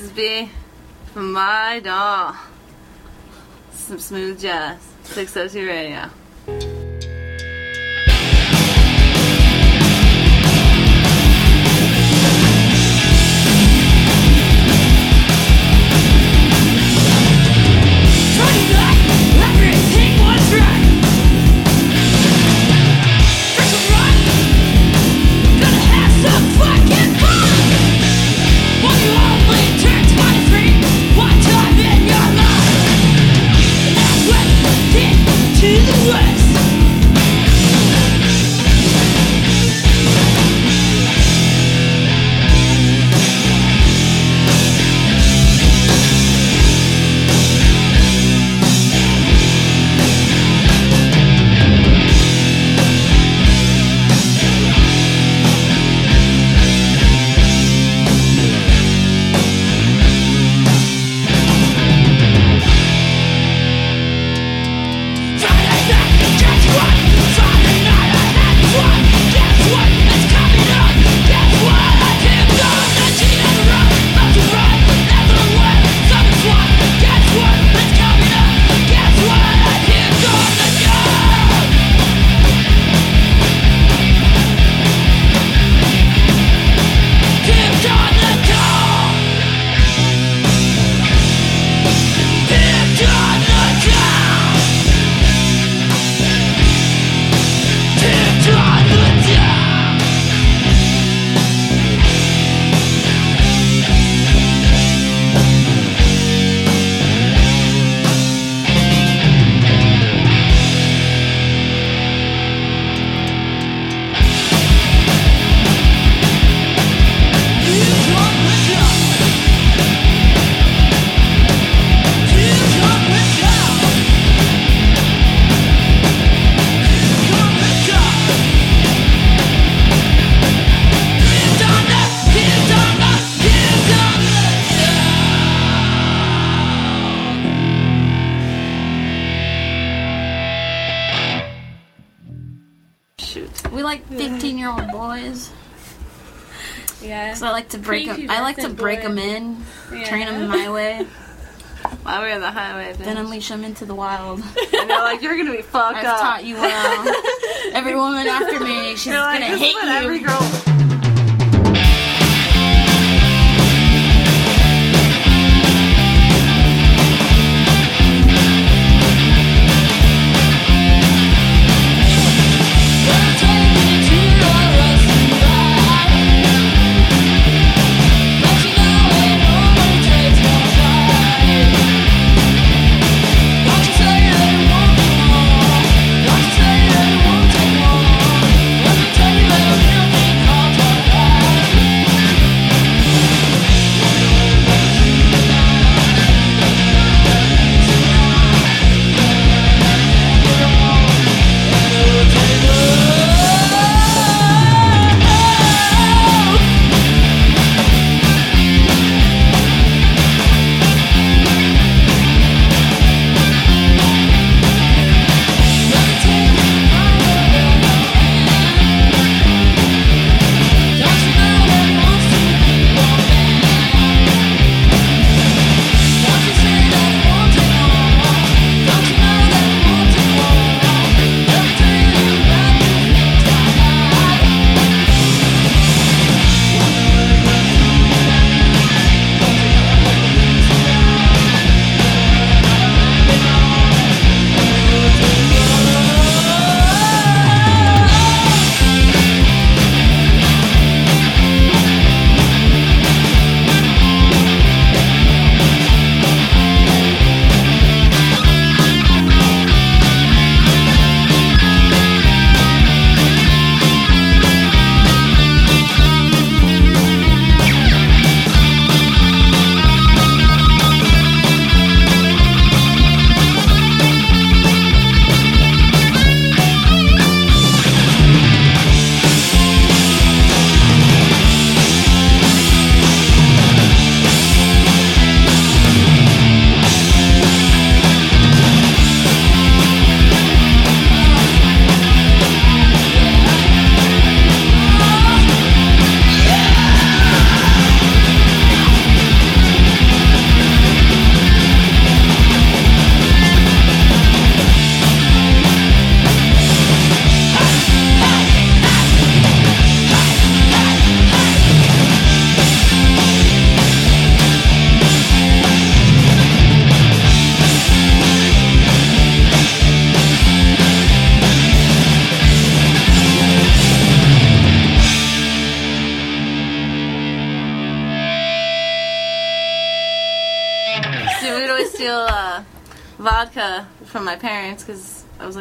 is B from my doll. Some smooth jazz. 602 Radio. We like 15 year old boys. Yeah. So I like to break them. I like to break them in, Yeah. train them my way, While we're on the highway, then unleash them into the wild. and they're like, you're gonna be fucked I've up. taught you well. Every woman after me, she's like, gonna this is hate what you. every girl.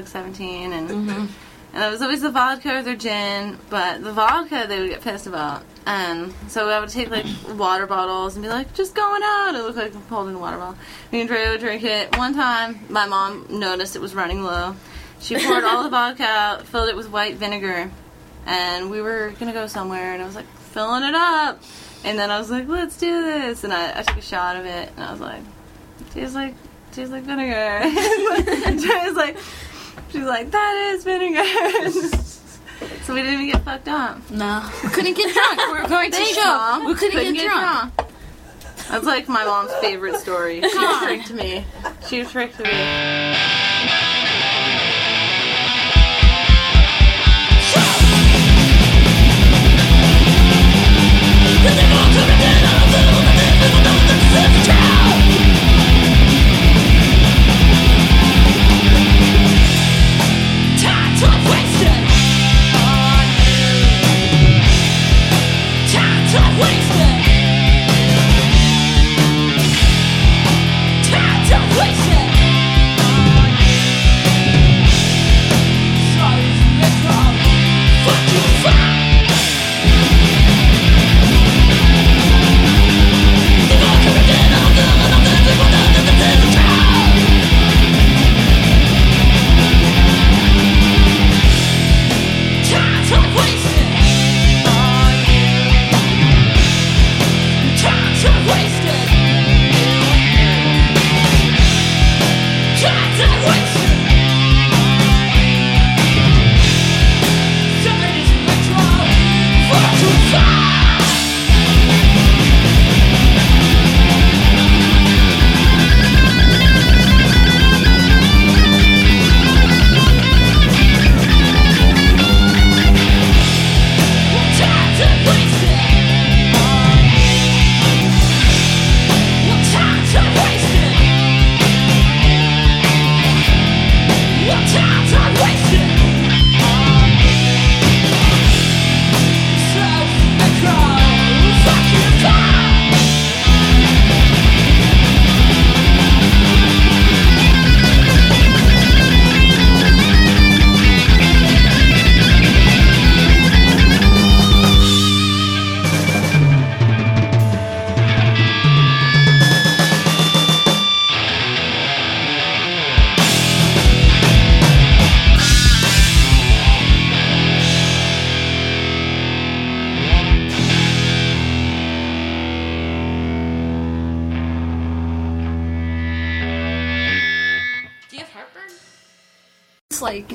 17 and mm-hmm. and it was always the vodka or their gin, but the vodka they would get pissed about. And so I would take like water bottles and be like, just going out. It looked like I'm holding a water bottle. Me and Dre would drink it. One time, my mom noticed it was running low. She poured all the vodka out, filled it with white vinegar, and we were gonna go somewhere. And I was like, filling it up. And then I was like, let's do this. And I, I took a shot of it, and I was like, tastes like tastes like vinegar. and Dre was like, she's like, that is vinegar. so we didn't even get fucked up. No, we couldn't get drunk. We were going to Thanks, show. Mom. We couldn't, get, drunk. drunk. That's like my mom's favorite story. She tricked me. She tricked me.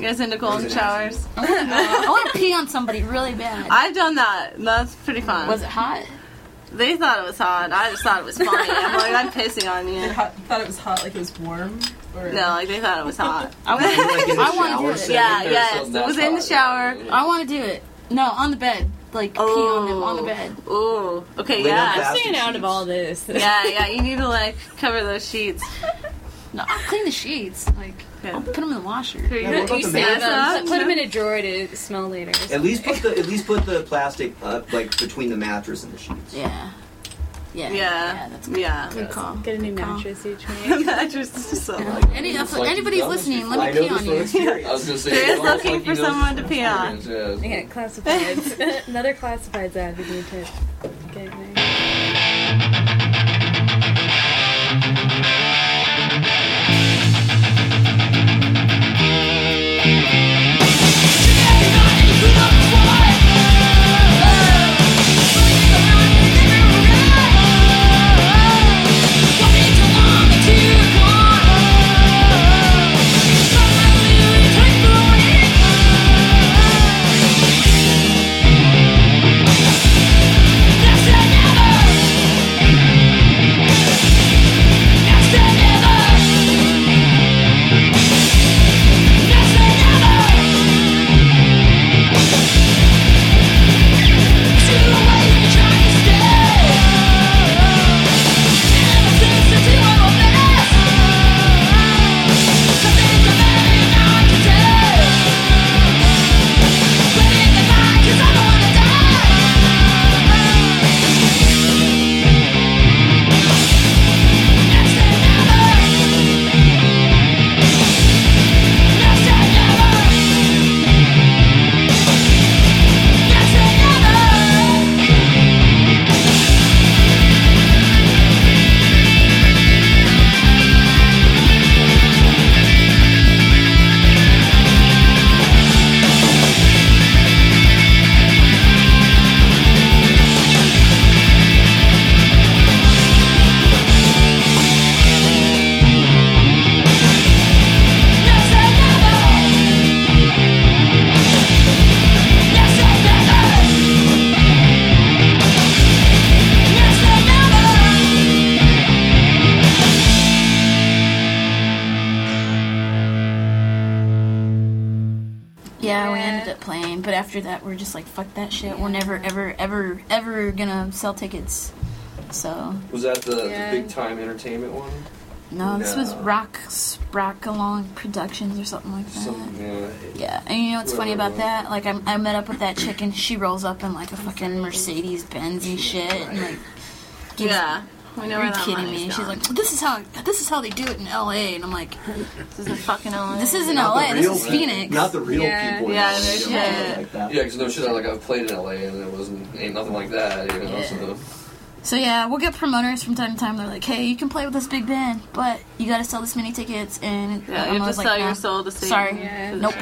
It's like You guys into golden showers? I want to pee on somebody really bad. I've done that. That's pretty fun. Was it hot? They thought it was hot. I just thought it was funny. I'm like, I'm pissing on you. They hot, thought it was hot, like it was warm. Or No, like they thought it was hot. I want. Like in the I wanna shower do it. setting Yeah, yes. It was in the hot. shower. I want to do it. No, on the bed. Like pee on them on the bed. Ooh. Okay, Lay down yeah. fast. Staying out of all this. Yeah, yeah. You need to like cover those sheets. No, I'll clean the sheets. Like Okay. put them in the washer. Here Yeah, go. what about You the save them. Put, put them in a drawer to smell later. At least put the at least put the plastic up like between the mattress and the sheets. Yeah. Yeah. Yeah. that's good. Yeah. Good call. Get a new Good call. mattress each The week. mattress is just so Yeah. like. Any, if like anybody's you've done this listening, let me pee on you. experience. I was gonna say, There it's is looking for someone to pee on. experience. Yeah, classifieds. Another classifieds ad we need to get there. It playing. But after that, we're just like, fuck that shit. We're never, ever, ever, ever gonna sell tickets. So Was that the, Yeah. the big time entertainment one? no, this was Rock Rock Along Productions or something like that. Some, yeah. Yeah, and you know what's funny about was. that? Like, I, I met up with that chick, and she rolls up in like a fucking Mercedes Benz and shit, and like, gives, Yeah. We know are you that kidding me? And she's gone. like, this is how this is how they do it in L.A. And I'm like, this isn't fucking LA. this isn't Not the L.A. This is people- Phoenix. Not the real Yeah. people. Yeah, in no LA, shit. yeah, Like that. Yeah, because no shit, like I've played in LA and it wasn't ain't nothing like that, you know. So So yeah, we'll get promoters from time to time. They're like, hey, you can play with this big band, but you got to sell this many tickets. And Yeah, I'm you have to always sell like, your nah. soul to see. Sorry. Yeah. the Nope. show.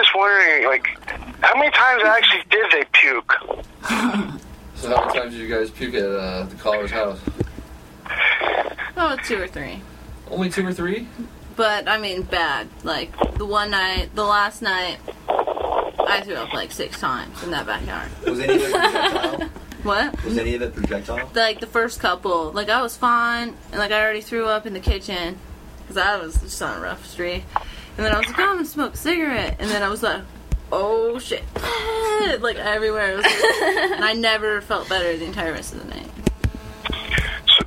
Just wondering, like, how many times actually did they puke? So how many times did you guys puke at uh, the caller's house? Oh, two or three. Only two or three? But I mean, bad. Like the one night, the last night, I threw up like six times in that backyard. Was any of it projectile? What? Was any of it projectile? Like the first couple, like I was fine, and like I already threw up in the kitchen because I was just on a rough streak. And then I was like, oh, I'm gonna smoke a cigarette, and then I was like, oh shit, like everywhere. It was, and I never felt better the entire rest of the night. So,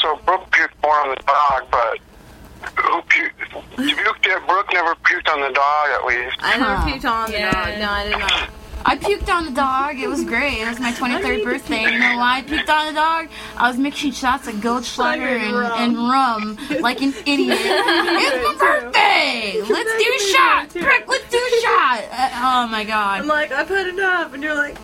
so Brooke puked more on the dog, but who puked? Brooke, Brooke never puked on the dog, at least. I never puked on the Yeah. dog. No, I did not. I puked on the dog. It was great. It was my 23rd birthday. You know why I puked on the dog? I was mixing shots of Goldschlager and, and rum like an idiot. it's my birthday. Let's do a shot. Prick, let's do a shot. Uh, oh my god. I'm like, I put it up, and you're like,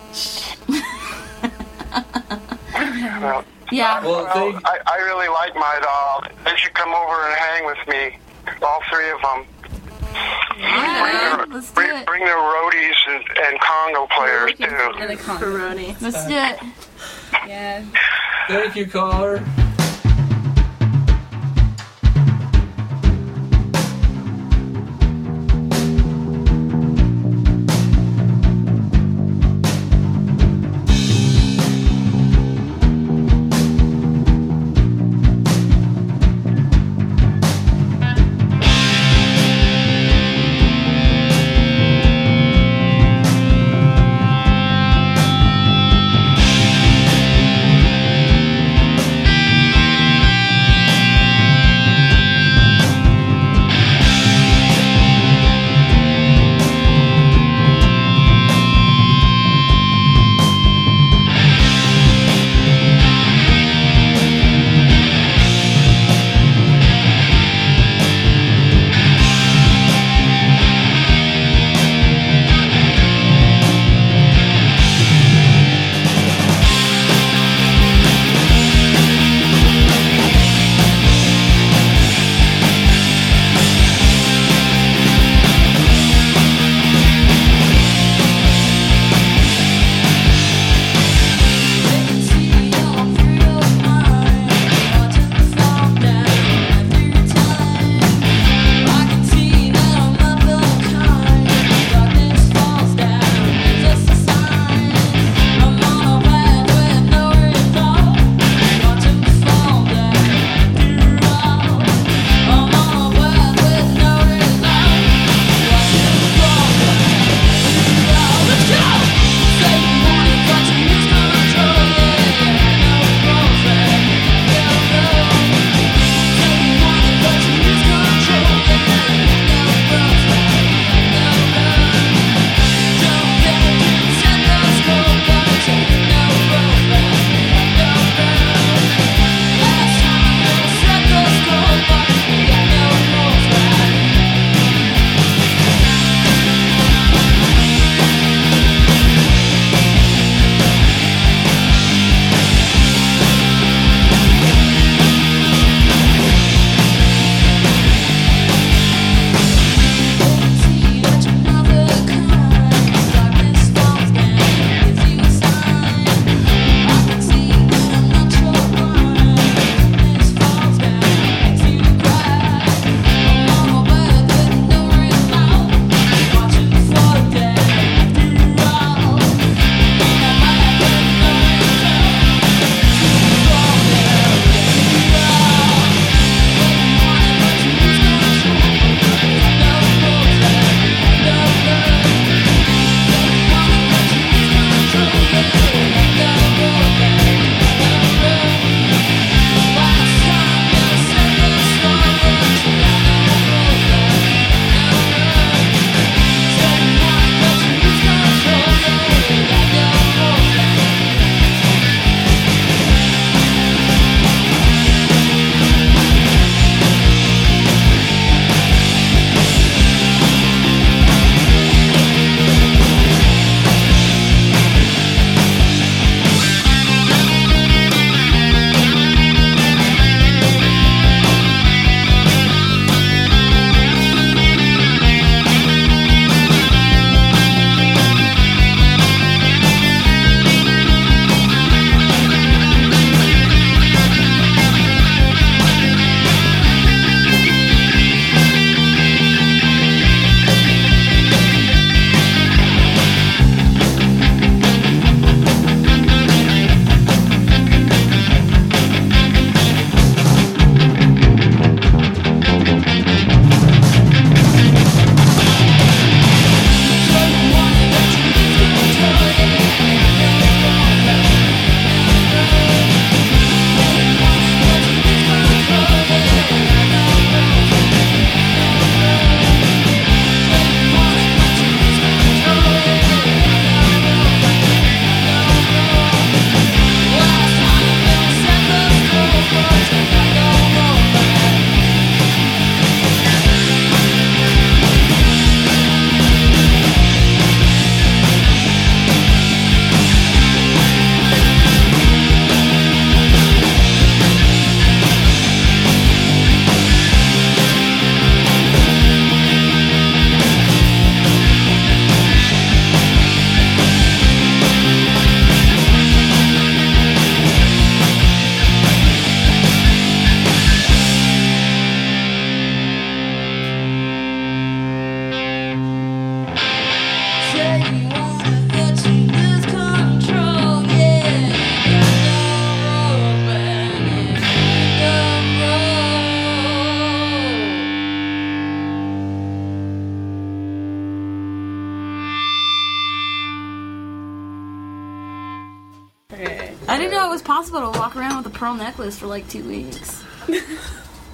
Well, Yeah. Well, Well, I, I really like my dog. They should come over and hang with me. All three of them. Yeah, let's do Bring, it. bring their roadies and, and conga players too. And the con- Peroni. Let's do it. Yeah. thank you, caller. Pearl necklace for like two weeks.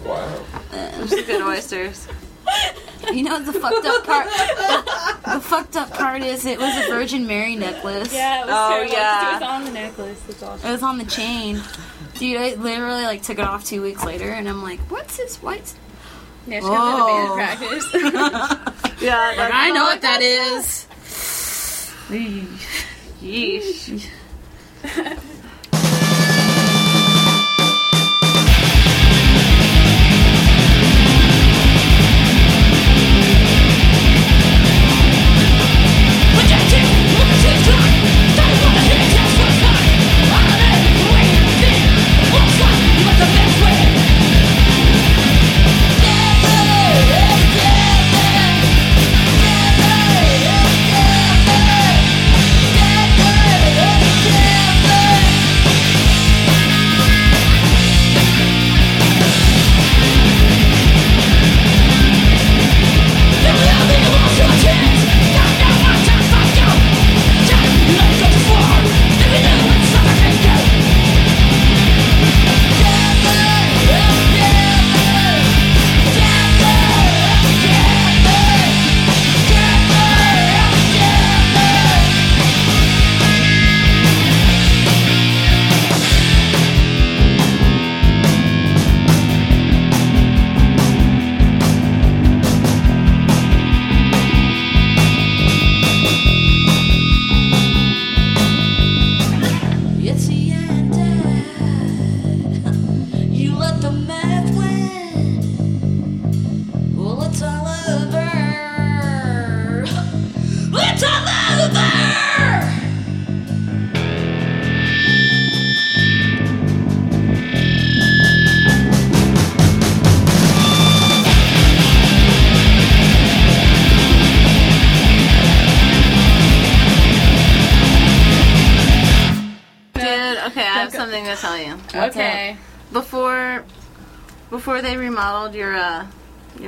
Wow. Those are good oysters. You know the fucked up part. The, the fucked up part is it was a Virgin Mary necklace. Yeah, it was Oh, terrible. 'cause yeah. It was on the necklace. That's awesome. It was on the chain. Dude, I literally like took it off two weeks later, and I'm like, "What's this white?" Yeah, she comes out Oh. of band practice. Yeah, Like, I know what that is. Yeesh.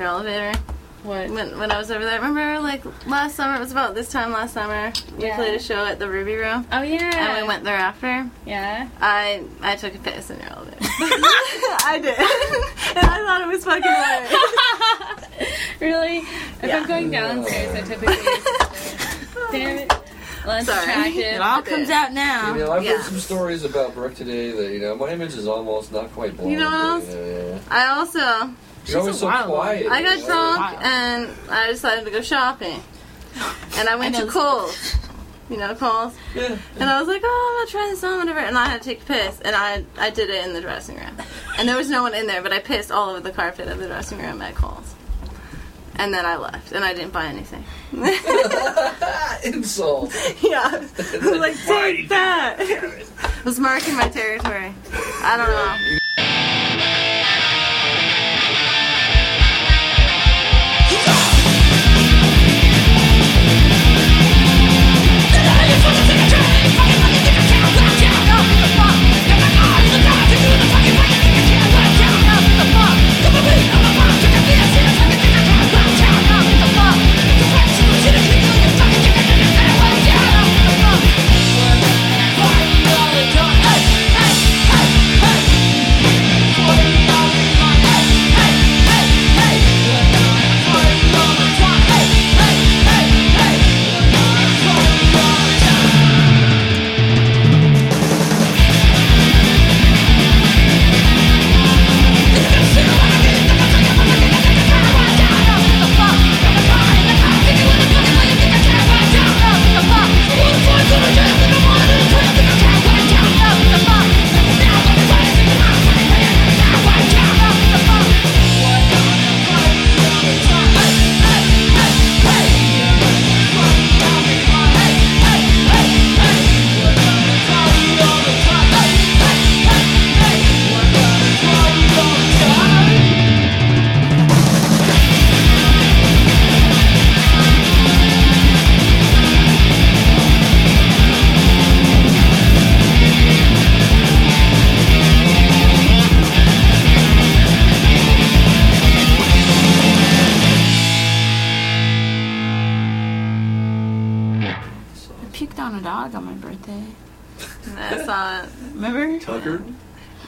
Your elevator, What? when when I was over there, remember like last summer, it was about this time last summer, we Yeah. played a show at the Ruby Room Oh yeah. and we went there after. Yeah. I I took a piss in your elevator. I did. and I thought it was fucking hilarious. really? If Yeah. I'm going downstairs, I typically. Damn it. Well, that's Sorry. attractive. It all comes out now. You know, I've Yeah. heard some stories about Brooke today that, you know, my image is almost not quite blown. You know what else? Yeah, yeah, yeah. I also You're always a so wild quiet. I got drunk and I decided to go shopping. And I went I to know. Kohl's. You know, Kohl's. Yeah. And I was like, oh, I'm gonna try this on, whatever. And I had to take a piss, and I I did it in the dressing room. And there was no one in there, but I pissed all over the carpet of the dressing room at Kohl's. And then I left, and I didn't buy anything. Insult. yeah, I was like, take that. It was marking my territory. I don't know.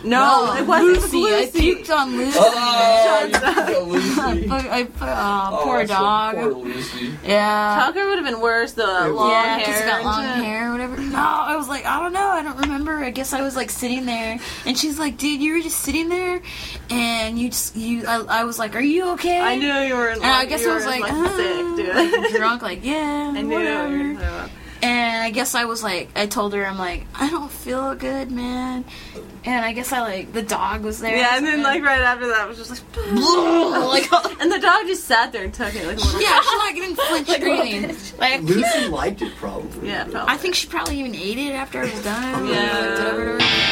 No, it wasn't Lucy. Lucy. I puked on Lucy. Oh, you I Lucy. put, I put, oh, Oh, poor so dog. Poor Lucy. Yeah. Tucker would have been worse. The It long yeah, hair. because it got long shit. hair or whatever. No, I was like, I don't know, I don't remember. I guess I was like sitting there, and she's like, "Dude, you were just sitting there, and you just you." I, I was like, "Are you okay?" I knew you were. In, And I guess you I was were, like, sick, "Uh," dude. like, drunk, like yeah, I knew whatever. you were talking about. And I guess I was like, I told her, I'm like, I don't feel good, man. And I guess I like the dog was there. Yeah, and then like right after that, it was just like, like, and the dog just sat there and took it like a little. yeah, she's not getting flinch or anything. Like, Lucy liked it probably. Yeah, probably. I think she probably even ate it after I was done. Yeah.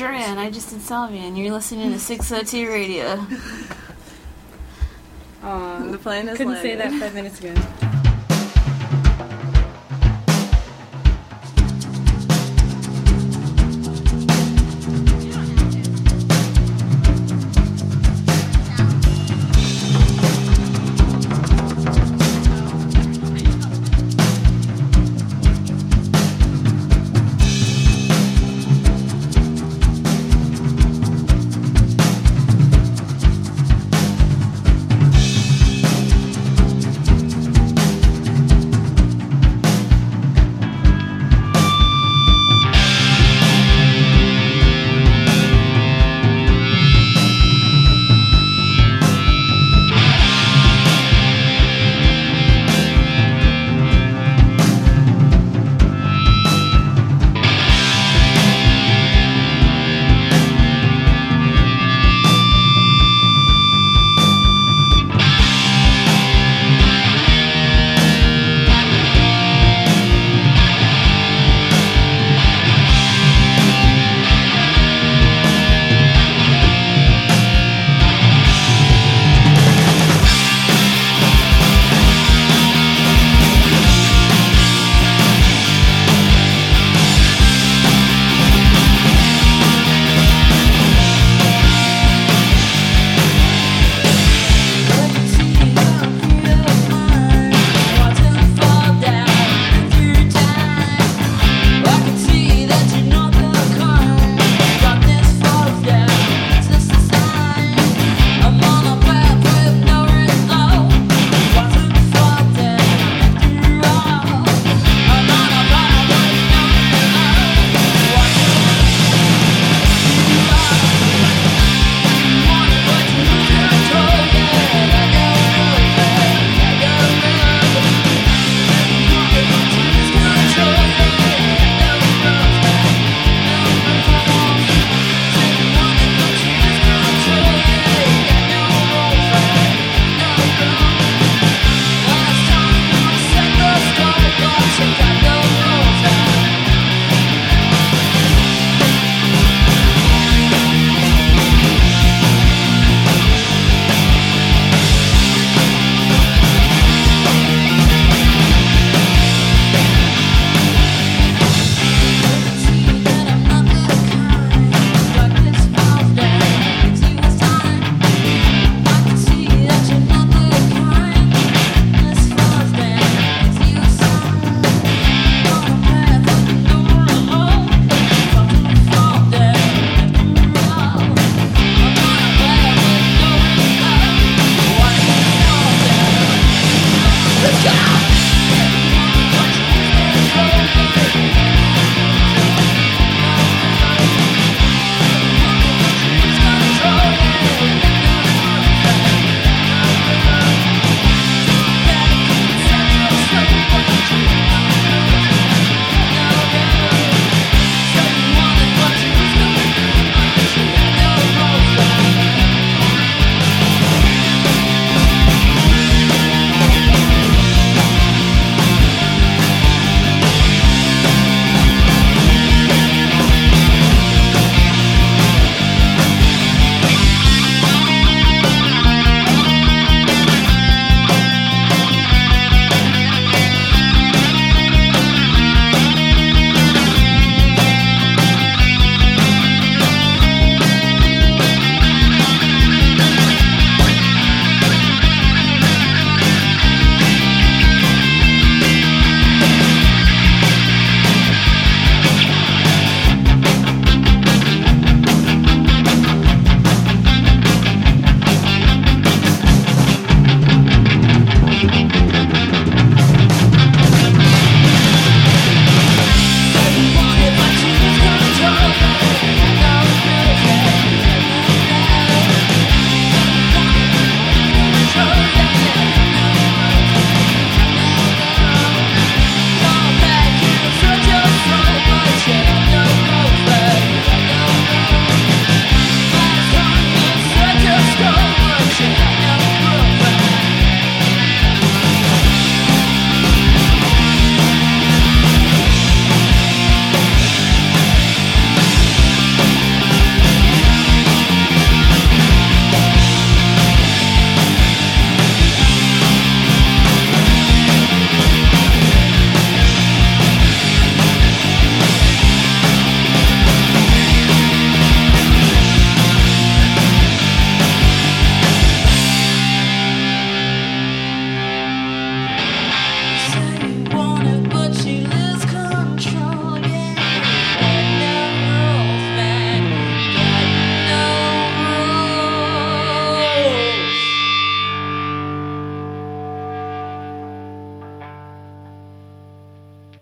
This is Drea, and I just did Salvia, and you're listening to 602 Radio. Aw, uh, the plane is couldn't say that five minutes ago.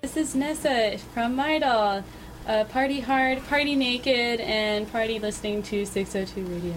This is Nessa from My Doll. Uh, party hard, party naked, and party listening to 602 Radio.